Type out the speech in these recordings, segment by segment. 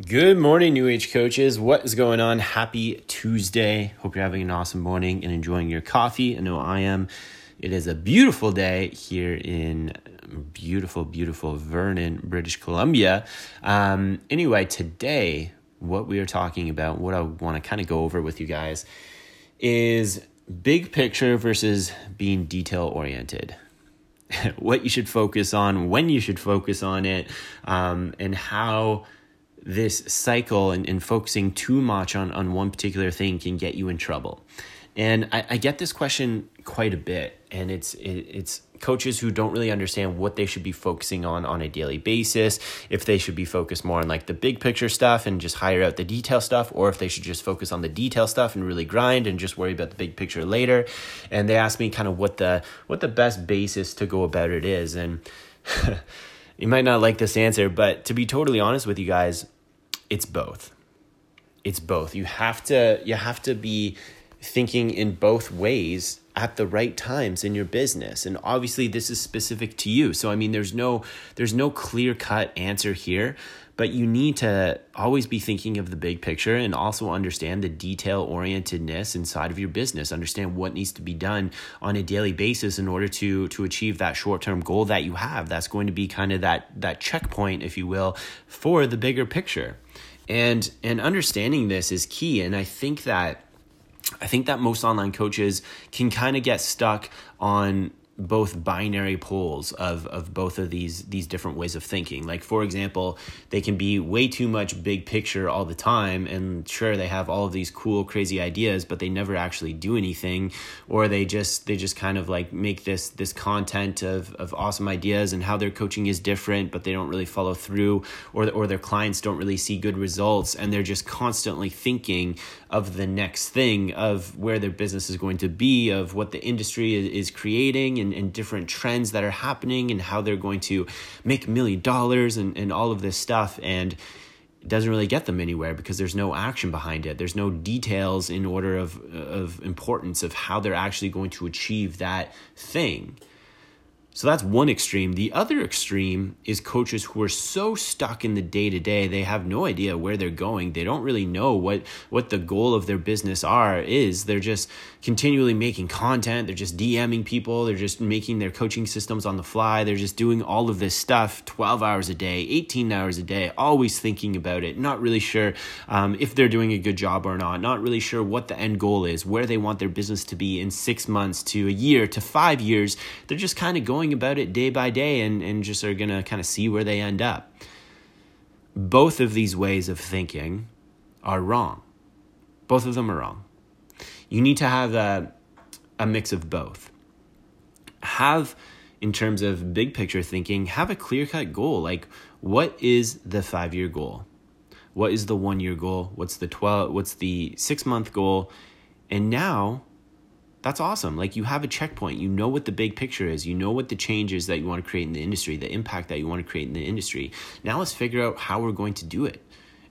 Good morning, New Age coaches. What is going on? Happy Tuesday. Hope you're having an awesome morning and enjoying your coffee. I know I am. It is a beautiful day here in beautiful, beautiful Vernon, British Columbia. Um, anyway, today, what we are talking about, what I want to kind of go over with you guys, is big picture versus being detail oriented. what you should focus on, when you should focus on it, um, and how this cycle and, and focusing too much on, on one particular thing can get you in trouble. And I, I get this question quite a bit, and it's it, it's coaches who don't really understand what they should be focusing on on a daily basis. If they should be focused more on like the big picture stuff and just hire out the detail stuff, or if they should just focus on the detail stuff and really grind and just worry about the big picture later. And they ask me kind of what the what the best basis to go about it is, and you might not like this answer, but to be totally honest with you guys, it's both. It's both. You have to you have to be thinking in both ways at the right times in your business. And obviously this is specific to you. So i mean there's no there's no clear cut answer here but you need to always be thinking of the big picture and also understand the detail orientedness inside of your business. Understand what needs to be done on a daily basis in order to to achieve that short-term goal that you have. That's going to be kind of that that checkpoint if you will for the bigger picture and and understanding this is key and i think that i think that most online coaches can kind of get stuck on both binary poles of of both of these these different ways of thinking. Like for example they can be way too much big picture all the time and sure they have all of these cool crazy ideas but they never actually do anything or they just they just kind of like make this this content of of awesome ideas and how their coaching is different but they don't really follow through or or their clients don't really see good results and they're just constantly thinking of the next thing of where their business is going to be of what the industry is creating and, and different trends that are happening and how they're going to make a million dollars and, and all of this stuff. And it doesn't really get them anywhere because there's no action behind it. There's no details in order of, of importance of how they're actually going to achieve that thing. So that's one extreme. The other extreme is coaches who are so stuck in the day to day, they have no idea where they're going. They don't really know what what the goal of their business are is. They're just continually making content. They're just DMing people. They're just making their coaching systems on the fly. They're just doing all of this stuff 12 hours a day, 18 hours a day, always thinking about it. Not really sure um, if they're doing a good job or not. Not really sure what the end goal is, where they want their business to be in six months to a year to five years. They're just kind of going going about it day by day and, and just are going to kind of see where they end up. Both of these ways of thinking are wrong. Both of them are wrong. You need to have a, a mix of both. Have, in terms of big picture thinking, have a clear cut goal. Like, what is the five year goal? What is the one year goal? What's the 12, what's the six month goal? And now that's awesome. Like you have a checkpoint. You know what the big picture is. You know what the changes that you want to create in the industry, the impact that you want to create in the industry. Now let's figure out how we're going to do it.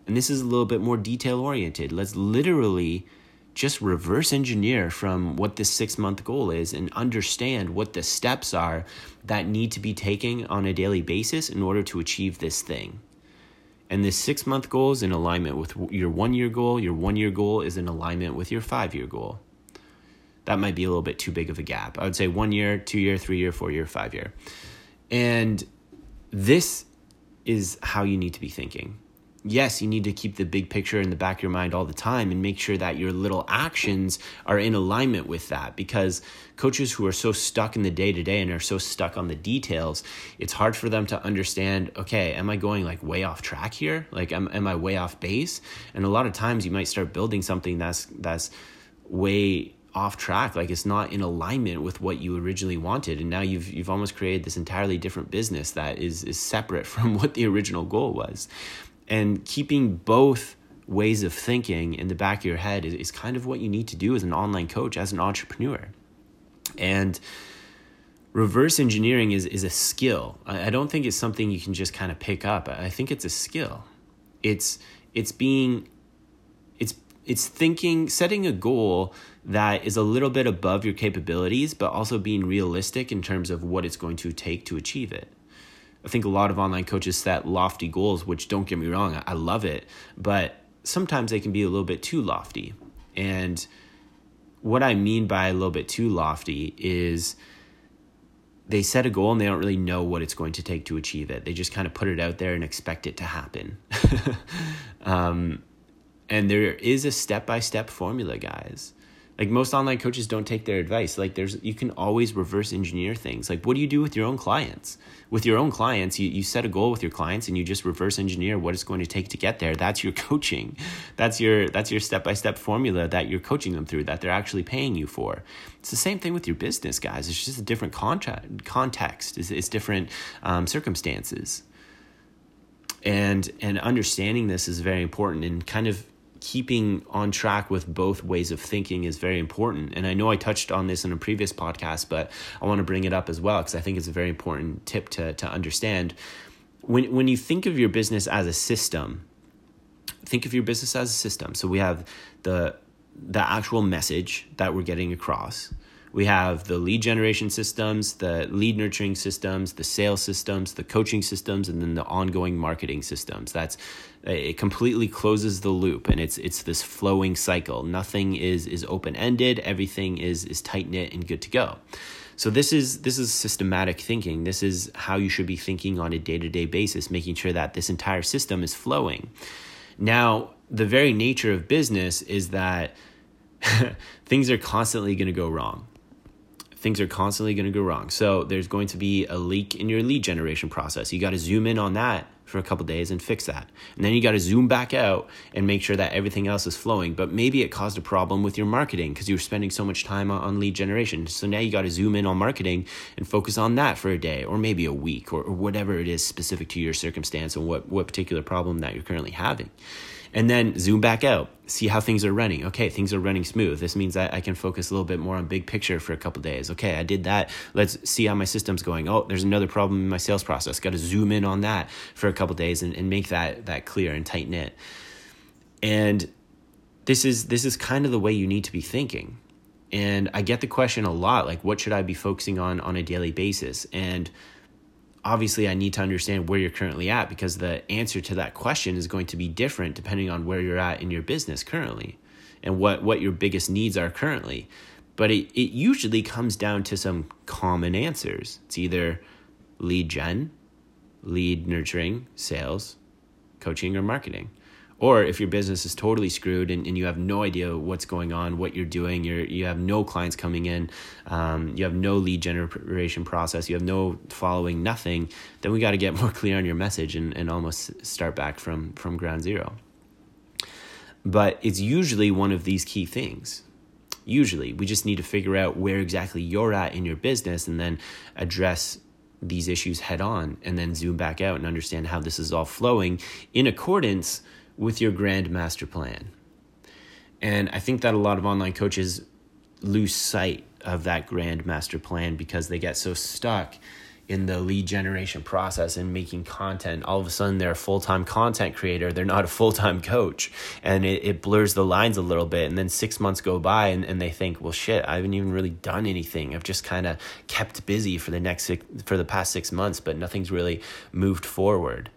And this is a little bit more detail oriented. Let's literally just reverse engineer from what this six month goal is and understand what the steps are that need to be taken on a daily basis in order to achieve this thing. And this six month goal is in alignment with your one year goal. Your one year goal is in alignment with your five year goal that might be a little bit too big of a gap. I would say one year, two year, three year, four year, five year. And this is how you need to be thinking. Yes, you need to keep the big picture in the back of your mind all the time and make sure that your little actions are in alignment with that because coaches who are so stuck in the day to day and are so stuck on the details, it's hard for them to understand, okay, am I going like way off track here? Like am, am I way off base? And a lot of times you might start building something that's that's way off track like it's not in alignment with what you originally wanted. And now you've you've almost created this entirely different business that is is separate from what the original goal was. And keeping both ways of thinking in the back of your head is, is kind of what you need to do as an online coach as an entrepreneur. And reverse engineering is is a skill. I, I don't think it's something you can just kind of pick up. I think it's a skill. It's it's being it's thinking setting a goal that is a little bit above your capabilities but also being realistic in terms of what it's going to take to achieve it I think a lot of online coaches set lofty goals, which don't get me wrong, I love it, but sometimes they can be a little bit too lofty. And what I mean by a little bit too lofty is they set a goal and they don't really know what it's going to take to achieve it. They just kind of put it out there and expect it to happen. um, and there is a step by step formula, guys. Like most online coaches don't take their advice. Like there's you can always reverse engineer things. Like what do you do with your own clients? With your own clients you, you set a goal with your clients and you just reverse engineer what it's going to take to get there. That's your coaching. That's your that's your step-by-step formula that you're coaching them through that they're actually paying you for. It's the same thing with your business guys. It's just a different contract context. It's, it's different um, circumstances. And and understanding this is very important and kind of keeping on track with both ways of thinking is very important. And I know I touched on this in a previous podcast, but I want to bring it up as well because I think it's a very important tip to, to understand. When, when you think of your business as a system, think of your business as a system. So we have the the actual message that we're getting across. We have the lead generation systems, the lead nurturing systems, the sales systems, the coaching systems, and then the ongoing marketing systems. That's it completely closes the loop and it's it's this flowing cycle. Nothing is is open-ended, everything is is tight-knit and good to go. So this is this is systematic thinking. This is how you should be thinking on a day-to-day basis, making sure that this entire system is flowing. Now, the very nature of business is that things are constantly going to go wrong things are constantly going to go wrong. So there's going to be a leak in your lead generation process. You got to zoom in on that for a couple days and fix that. And then you got to zoom back out and make sure that everything else is flowing. But maybe it caused a problem with your marketing because you were spending so much time on, lead generation. So now you got to zoom in on marketing and focus on that for a day or maybe a week or, or whatever it is specific to your circumstance and what, what particular problem that you're currently having and then zoom back out. See how things are running. Okay things are running smooth. This means I, I can focus a little bit more on big picture for a couple days. Okay i did that. Let's see how my system's going. Oh there's another problem in my sales process. Got to zoom in on that for a couple days and, and make that that clear and tight knit and this is this is kind of the way you need to be thinking. And i get the question a lot like what should i be focusing on on a daily basis? And obviously I need to understand where you're currently at because the answer to that question is going to be different depending on where you're at in your business currently and what, what your biggest needs are currently. But it, it usually comes down to some common answers. It's either lead gen, lead nurturing, sales, coaching, or marketing. Or if your business is totally screwed and, and you have no idea what's going on, what you're doing, you're, you have no clients coming in, um, you have no lead generation process, you have no following, nothing, then we got to get more clear on your message and, and almost start back from, from ground zero. But it's usually one of these key things. Usually, we just need to figure out where exactly you're at in your business and then address these issues head on and then zoom back out and understand how this is all flowing in accordance with your grand master plan. And I think that a lot of online coaches lose sight of that grand master plan because they get so stuck in the lead generation process and making content. All of a sudden, they're a full time content creator. They're not a full time coach. And it, it blurs the lines a little bit. And then six months go by and, and they think, well, shit, I haven't even really done anything. I've just kind of kept busy for the next six, for the past six months, but nothing's really moved forward.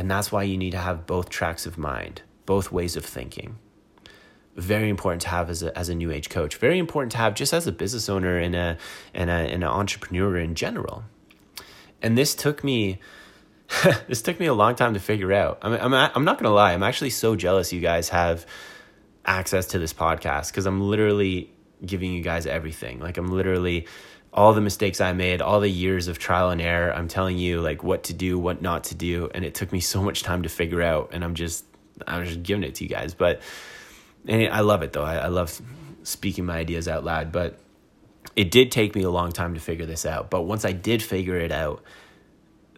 And that's why you need to have both tracks of mind, both ways of thinking. Very important to have as a, as a new age coach. Very important to have just as a business owner and, a, and, a, and an entrepreneur in general. And this took me this took me a long time to figure out. I'm, I'm, I'm not to lie. I'm actually so jealous you guys have access to this podcast because I'm literally giving you guys everything. Like, I'm literally all the mistakes I made, all the years of trial and error. I'm telling you like what to do, what not to do, and it took me so much time to figure out. And I'm just I'm just giving it to you guys. But and I love it though. I, I love speaking my ideas out loud. But it did take me a long time to figure this out. But once I did figure it out,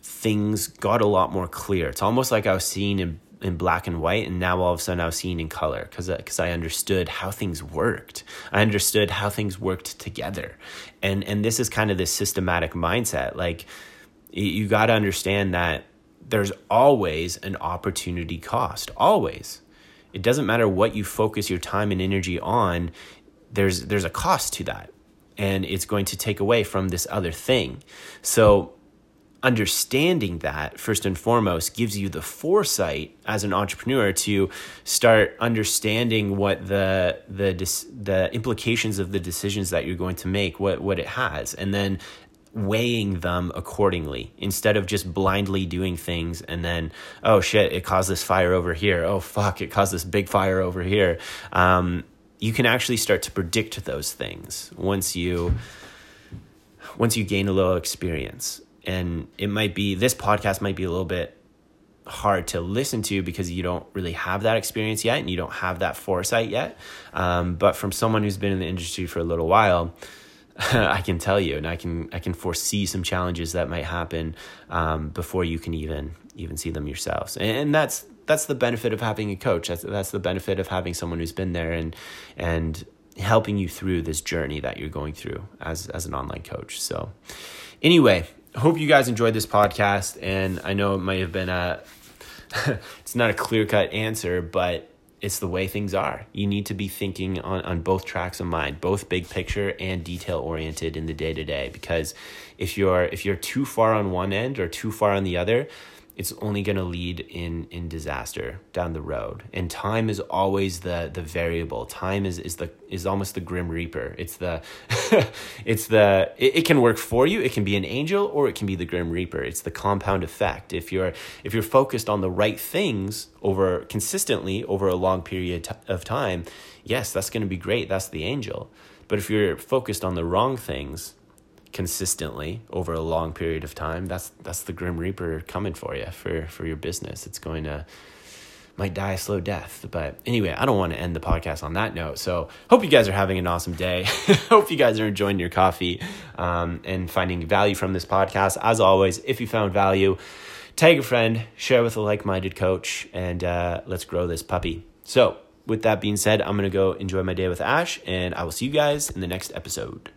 things got a lot more clear. It's almost like I was seeing in in black and white and now all of a sudden I was seeing in color because because uh, I understood how things worked. I understood how things worked together. And and this is kind of this systematic mindset. Like you got to understand that there's always an opportunity cost. Always. It doesn't matter what you focus your time and energy on, there's there's a cost to that. And it's going to take away from this other thing. So understanding that first and foremost gives you the foresight as an entrepreneur to start understanding what the the the implications of the decisions that you're going to make what what it has and then weighing them accordingly. Instead of just blindly doing things and then oh shit it caused this fire over here. Oh fuck it caused this big fire over here. Um, you can actually start to predict those things once you once you gain a little experience and it might be this podcast might be a little bit hard to listen to because you don't really have that experience yet and you don't have that foresight yet um, but from someone who's been in the industry for a little while I can tell you, and I can I can foresee some challenges that might happen um, before you can even even see them yourselves, and, and, that's that's the benefit of having a coach. That's that's the benefit of having someone who's been there and and helping you through this journey that you're going through as as an online coach. So, anyway, hope you guys enjoyed this podcast, and I know it might have been a it's not a clear cut answer, but it's the way things are. You need to be thinking on, on both tracks of mind, both big picture and detail oriented in the day to day. Because if you're if you're too far on one end or too far on the other, it's only going to lead in in disaster down the road. And time is always the the variable. Time is is the is almost the grim reaper. It's the it's the it, it, can work for you. It can be an angel or it can be the grim reaper. It's the compound effect. If you're if you're focused on the right things over consistently over a long period of time yes that's going to be great. That's the angel. But if you're focused on the wrong things consistently over a long period of time, that's that's the grim reaper coming for you for for your business. It's going to might die a slow death. But anyway, I don't want to end the podcast on that note. So hope you guys are having an awesome day. hope you guys are enjoying your coffee um, and finding value from this podcast. As always, if you found value, tag a friend, share with a like-minded coach, and uh, let's grow this puppy. So with that being said, I'm gonna go enjoy my day with Ash, and I will see you guys in the next episode.